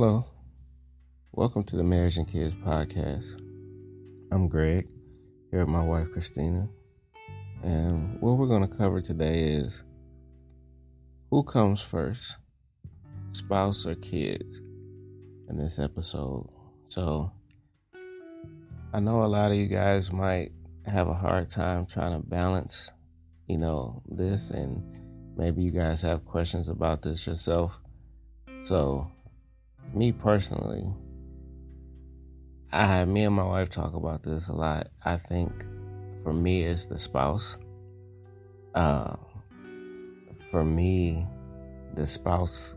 Hello. Welcome to the Marriage and Kids podcast. I'm Greg, here with my wife Christina. And what we're going to cover today is who comes first, spouse or kids, in this episode. So, I know a lot of you guys might have a hard time trying to balance, you know, this, and maybe you guys have questions about this yourself. So, me personally, I me and my wife talk about this a lot. I think for me it's the spouse. Uh, for me, the spouse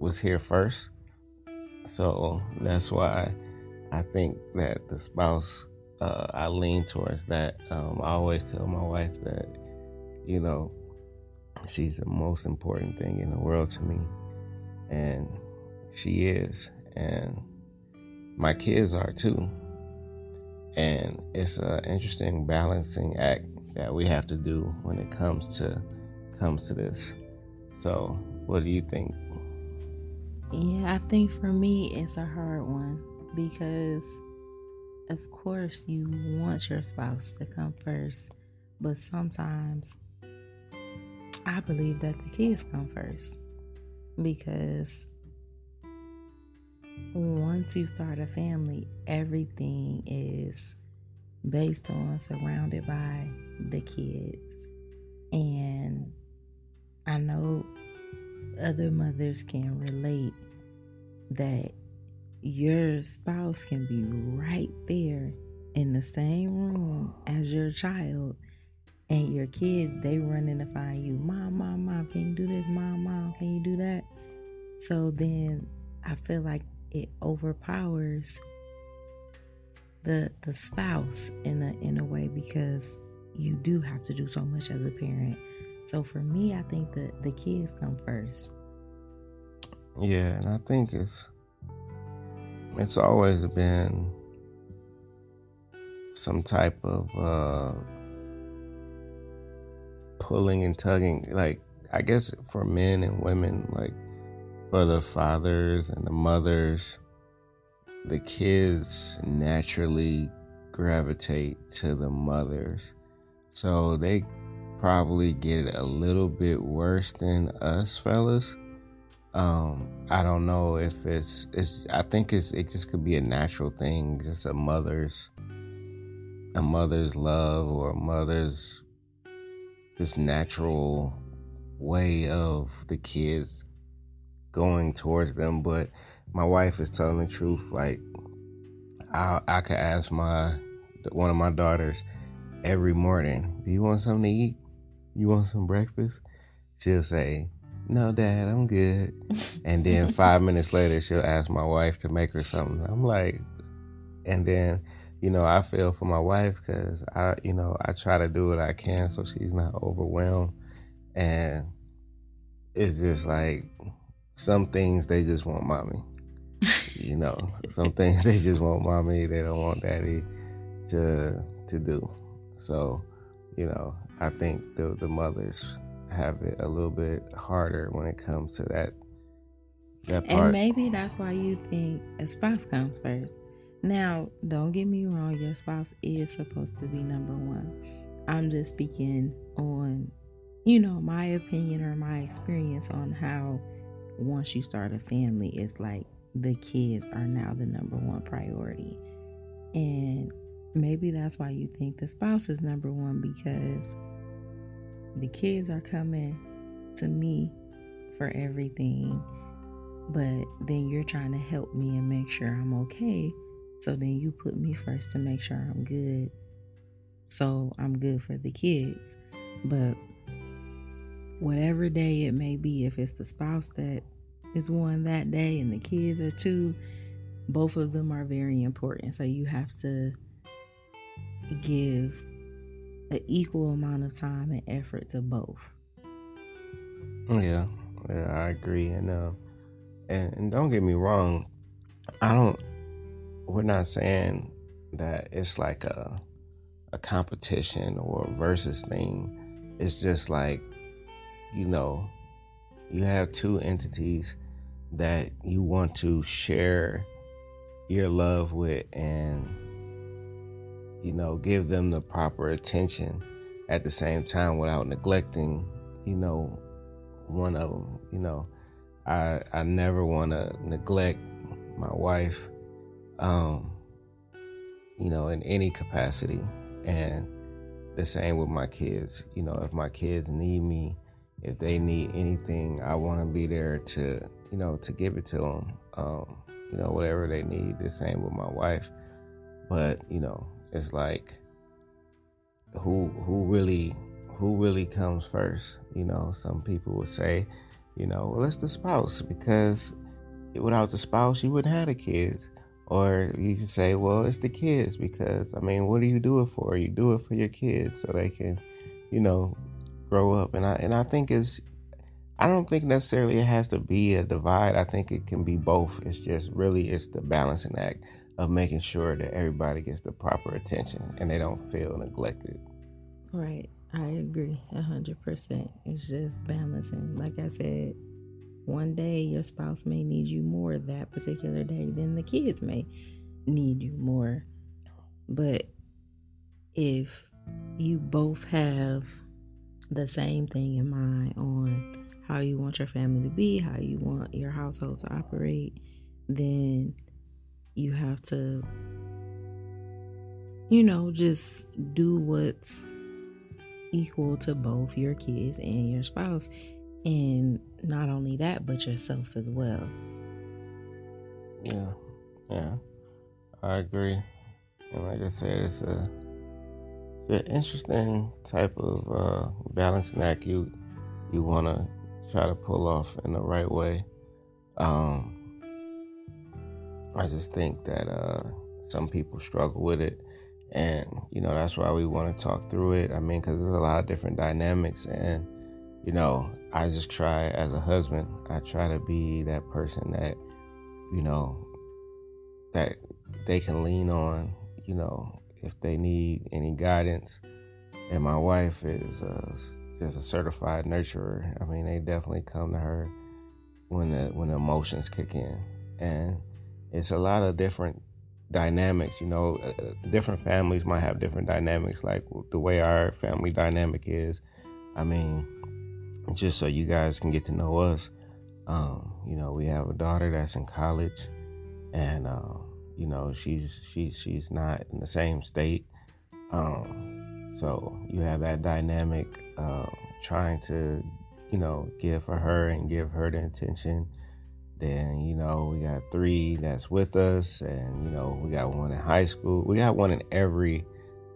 was here first, so that's why I think that the spouse. Uh, I lean towards that. Um, I always tell my wife that, you know, she's the most important thing in the world to me, and she is, and my kids are too. And it's an interesting balancing act that we have to do when it comes to comes to this. So, what do you think? Yeah, I think for me it's a hard one because of course you want your spouse to come first, but sometimes I believe that the kids come first because once you start a family, everything is based on surrounded by the kids. And I know other mothers can relate that your spouse can be right there in the same room as your child and your kids they running to find you mom mom mom can you do this mom mom can you do that so then i feel like it overpowers the the spouse in a in a way because you do have to do so much as a parent. So for me, I think that the kids come first. Yeah, and I think it's it's always been some type of uh pulling and tugging like I guess for men and women like for the fathers and the mothers, the kids naturally gravitate to the mothers. So they probably get a little bit worse than us fellas. Um, I don't know if it's it's I think it's it just could be a natural thing, just a mother's a mother's love or a mother's just natural way of the kids going towards them. But my wife is telling the truth. Like I, I could ask my one of my daughters every morning, "Do you want something to eat? You want some breakfast?" She'll say, "No, Dad, I'm good." and then five minutes later, she'll ask my wife to make her something. I'm like, and then you know I feel for my wife because I you know I try to do what I can so she's not overwhelmed, and it's just like some things they just want mommy. you know, some things they just want mommy. They don't want daddy to to do. So, you know, I think the the mothers have it a little bit harder when it comes to that. That part. And maybe that's why you think a spouse comes first. Now, don't get me wrong, your spouse is supposed to be number one. I'm just speaking on, you know, my opinion or my experience on how once you start a family, it's like the kids are now the number one priority. And maybe that's why you think the spouse is number one because the kids are coming to me for everything. But then you're trying to help me and make sure I'm okay. So then you put me first to make sure I'm good. So I'm good for the kids. But whatever day it may be, if it's the spouse that is one that day and the kids are two, both of them are very important. So you have to give an equal amount of time and effort to both. Yeah, yeah, I agree. And uh, and, and don't get me wrong, I don't. We're not saying that it's like a a competition or a versus thing. It's just like, you know, you have two entities that you want to share your love with and you know give them the proper attention at the same time without neglecting you know one of them you know. I i never want to neglect my wife um you know in any capacity. And the same with my kids. You know if my kids need me if they need anything i want to be there to you know to give it to them um you know whatever they need the same with my wife. But you know it's like who who really who really comes first? You know some people would say you know well it's the spouse because without the spouse you wouldn't have the kids. Or you can say well it's the kids because i mean what do you do it for? You do it for your kids so they can you know grow up and i and i think it's i don't think necessarily it has to be a divide i think it can be both it's just really it's the balancing act of making sure that everybody gets the proper attention and they don't feel neglected. Right. I agree a hundred percent. It's just balancing. Like I said, one day your spouse may need you more that particular day than the kids may need you more. But if you both have the same thing in mind on how you want your family to be, how you want your household to operate, then you have to you know just do what's equal to both your kids and your spouse. And not only that but yourself as well. Yeah yeah i agree. And like i said it's a an interesting type of uh, balancing act you you want to try to pull off in the right way um I just think that uh, some people struggle with it. And, you know, that's why we want to talk through it. I mean, because there's a lot of different dynamics. And, you know, I just try as a husband, I try to be that person that, you know, that they can lean on, you know, if they need any guidance. And my wife is uh, just a certified nurturer. I mean, they definitely come to her when the when the emotions kick in. And it's a lot of different dynamics. You know, uh, uh, different families might have different dynamics. Like the way our family dynamic is. I mean, just so you guys can get to know us. Um, you know, we have a daughter that's in college, and uh, you know she's she's she's not in the same state. Um, so you have that dynamic uh, trying to, you know, give for her and give her the attention then, you know, we got three that's with us, and, you know, we got one in high school. We got one in every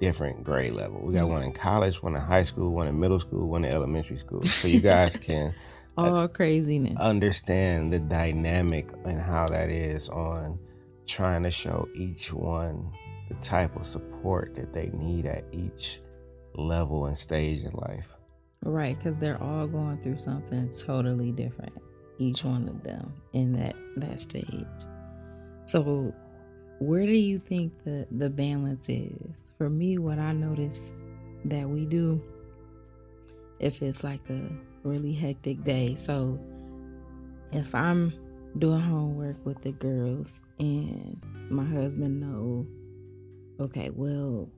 different grade level. We got mm-hmm. one in college, one in high school, one in middle school, one in elementary school. So you guys can all uh, craziness understand the dynamic and how that is on trying to show each one the type of support that they need at each level and stage in life. Right, because they're all going through something totally different each one of them in that that stage. So where do you think the the balance is? For me, what I notice that we do if it's like a really hectic day. So if I'm doing homework with the girls and my husband know okay, well,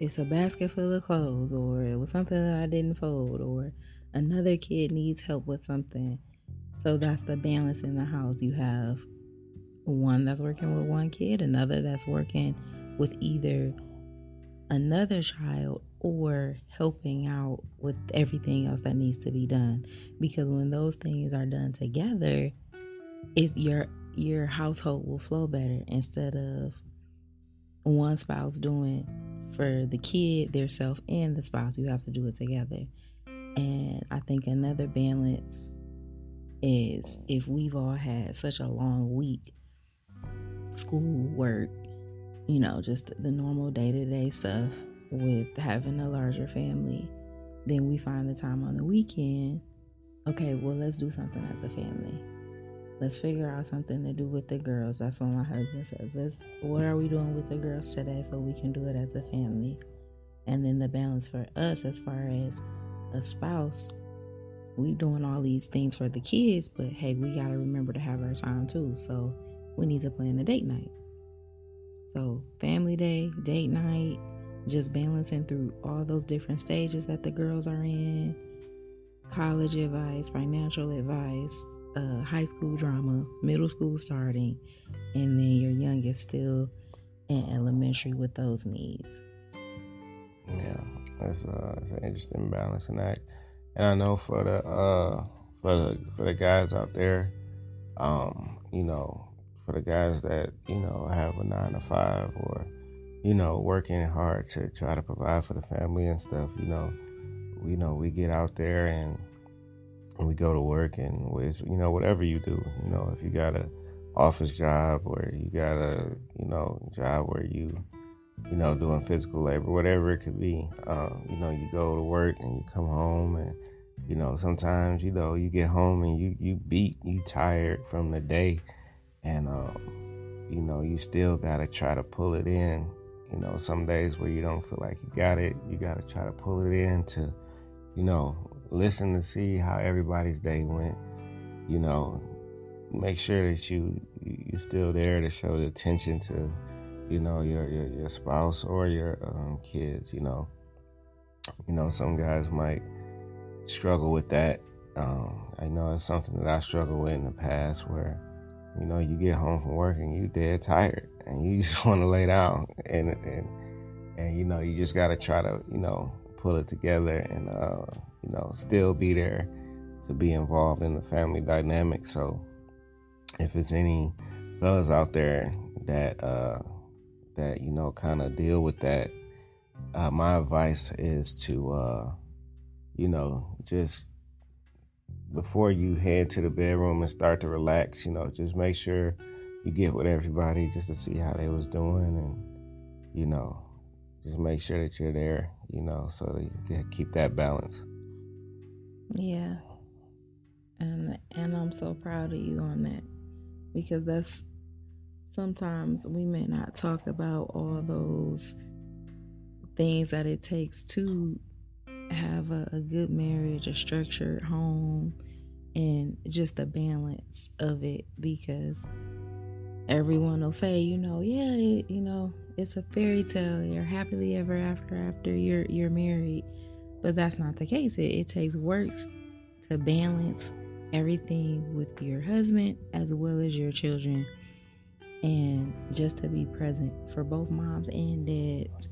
it's a basket full of clothes or it was something that I didn't fold or another kid needs help with something so that's the balance in the house. You have one that's working with one kid, another that's working with either another child or helping out with everything else that needs to be done. Because when those things are done together, it's your your household will flow better instead of one spouse doing for the kid, their self, and the spouse. You have to do it together. And I think another balance is if we've all had such a long week, school, work, you know, just the normal day to day stuff with having a larger family, then we find the time on the weekend. Okay, well, let's do something as a family. Let's figure out something to do with the girls. That's what my husband says. Let's, what are we doing with the girls today so we can do it as a family? And then the balance for us, as far as a spouse, we doing all these things for the kids, but hey, we gotta remember to have our time too. So we need to plan a date night. So family day, date night, just balancing through all those different stages that the girls are in, college advice, financial advice, uh, high school drama, middle school starting, and then your youngest still in elementary with those needs. Yeah, that's, uh, that's an interesting balancing act. And I know for the uh, for the for the guys out there, um, you know, for the guys that you know have a nine to five or you know working hard to try to provide for the family and stuff, you know, we know we get out there and we go to work and with you know whatever you do, you know, if you got a office job or you got a you know job where you you know, doing physical labor, whatever it could be. Uh, you know, you go to work and you come home and you know, sometimes, you know, you get home and you you beat, you tired from the day and um, you know, you still gotta try to pull it in. You know, some days where you don't feel like you got it, you gotta try to pull it in to, you know, listen to see how everybody's day went. You know, make sure that you you're still there to show the attention to you know your your, your spouse or your um, kids you know you know some guys might struggle with that um, i know it's something that i struggled with in the past where you know you get home from work and you dead tired and you just want to lay down and and and you know you just got to try to you know pull it together and uh, you know still be there to be involved in the family dynamic. So if it's any fellas out there that uh that you know kind of deal with that uh, my advice is to uh, you know just before you head to the bedroom and start to relax you know just make sure you get with everybody just to see how they was doing and you know just make sure that you're there you know so that you can keep that balance. Yeah. And and i'm so proud of you on that because that's sometimes we may not talk about all those things that it takes to have a, a good marriage, a structured home, and just the balance of it because everyone will say, you know, yeah, it, you know, it's a fairy tale. You're happily ever after after you're you're married, but that's not the case. It, it takes works to balance everything with your husband as well as your children and just to be present for both moms and dads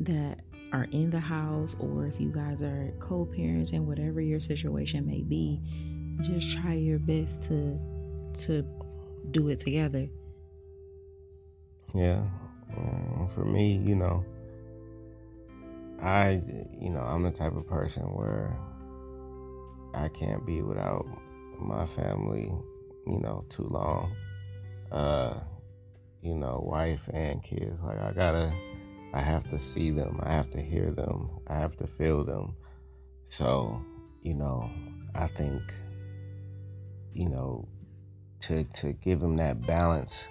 that are in the house or if you guys are co-parents and whatever your situation may be just try your best to to do it together yeah um, for me you know i you know i'm the type of person where i can't be without my family you know too long uh, you know, wife and kids. Like I gotta, I have to see them. I have to hear them. I have to feel them. So, you know, I think, you know, to to give them that balance,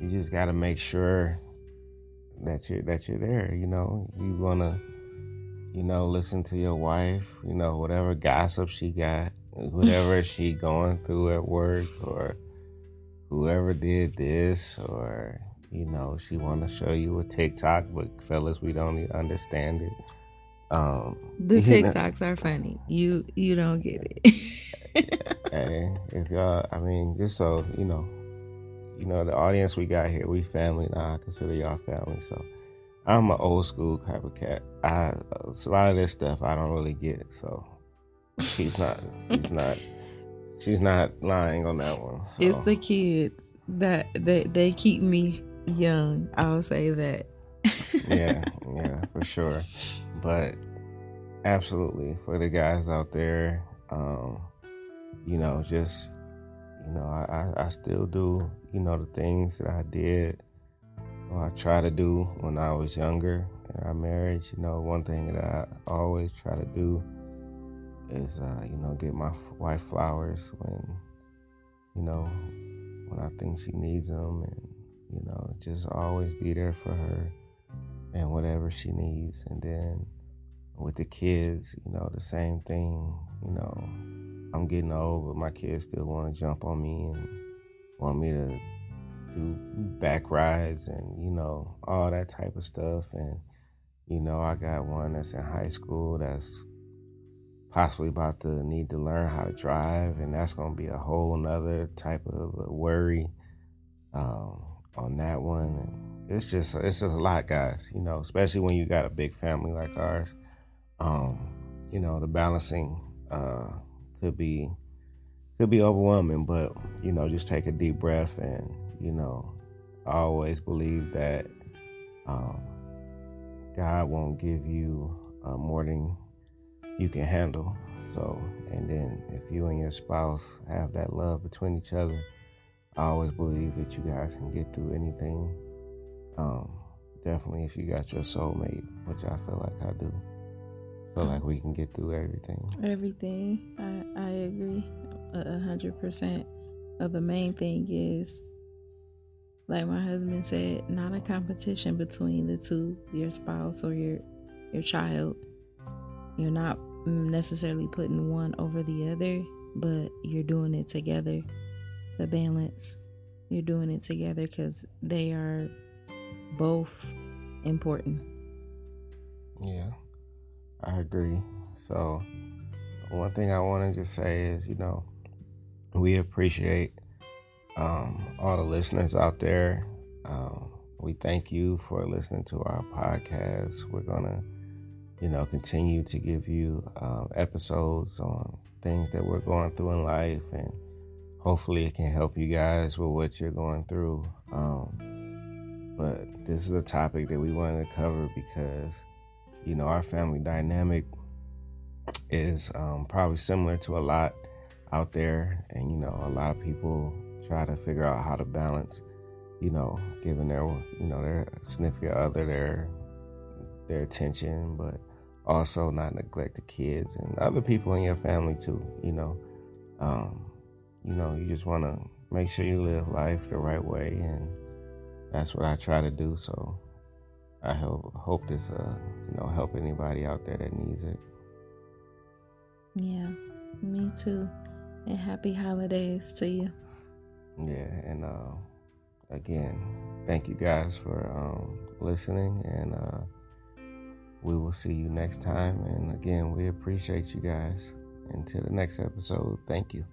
you just gotta make sure that you're that you're there. You know, you wanna, you know, listen to your wife. You know, whatever gossip she got, whatever she going through at work or whoever did this or you know she want to show you a tiktok but fellas we don't understand it um the tiktoks know. are funny you you don't get it hey if y'all i mean just so you know you know the audience we got here we family now i consider y'all family so i'm an old school type of cat i a lot of this stuff i don't really get so she's not she's not She's not lying on that one. So. It's the kids that they they keep me young. I'll say that. yeah, yeah, for sure. But absolutely for the guys out there, um, you know, just you know, I, I still do, you know, the things that I did or I try to do when I was younger in our marriage. You know, one thing that I always try to do is uh, you know get my wife flowers when you know when I think she needs them, and you know just always be there for her and whatever she needs. And then with the kids, you know, the same thing. You know, I'm getting old, but my kids still want to jump on me and want me to do back rides and you know all that type of stuff. And you know, I got one that's in high school that's possibly about to need to learn how to drive, and that's gonna be a whole nother type of worry um, on that one. And it's just it's just a lot, guys. You know, especially when you got a big family like ours. Um, you know, the balancing uh, could be could be overwhelming, but you know, just take a deep breath and you know, I always believe that um, God won't give you uh, more than you can handle. So, and then if you and your spouse have that love between each other, I always believe that you guys can get through anything. Um, definitely, if you got your soulmate, which I feel like I do, feel like we can get through everything. Everything, I I agree, a hundred percent. Of the main thing is, like my husband said, not a competition between the two, your spouse or your your child. You're not necessarily putting one over the other, but you're doing it together the balance. You're doing it together because they are both important. Yeah, I agree. So, one thing I want to just say is, you know, we appreciate um, all the listeners out there. Um, we thank you for listening to our podcast. We're gonna, you know, continue to give you um, episodes on things that we're going through in life and hopefully it can help you guys with what you're going through. Um, but this is a topic that we wanted to cover because, you know, our family dynamic is um, probably similar to a lot out there. And, you know, a lot of people try to figure out how to balance, you know, giving their, you know, their significant other their, their attention, but also not neglect the kids and other people in your family too, you know. Um, you know, you just want to make sure you live life the right way, and that's what I try to do. So I hope hope this, uh, you know, help anybody out there that needs it. Yeah, me too. And happy holidays to you. Yeah, and uh, again, thank you guys for um, listening, and uh, we will see you next time. And again, we appreciate you guys. Until the next episode, thank you.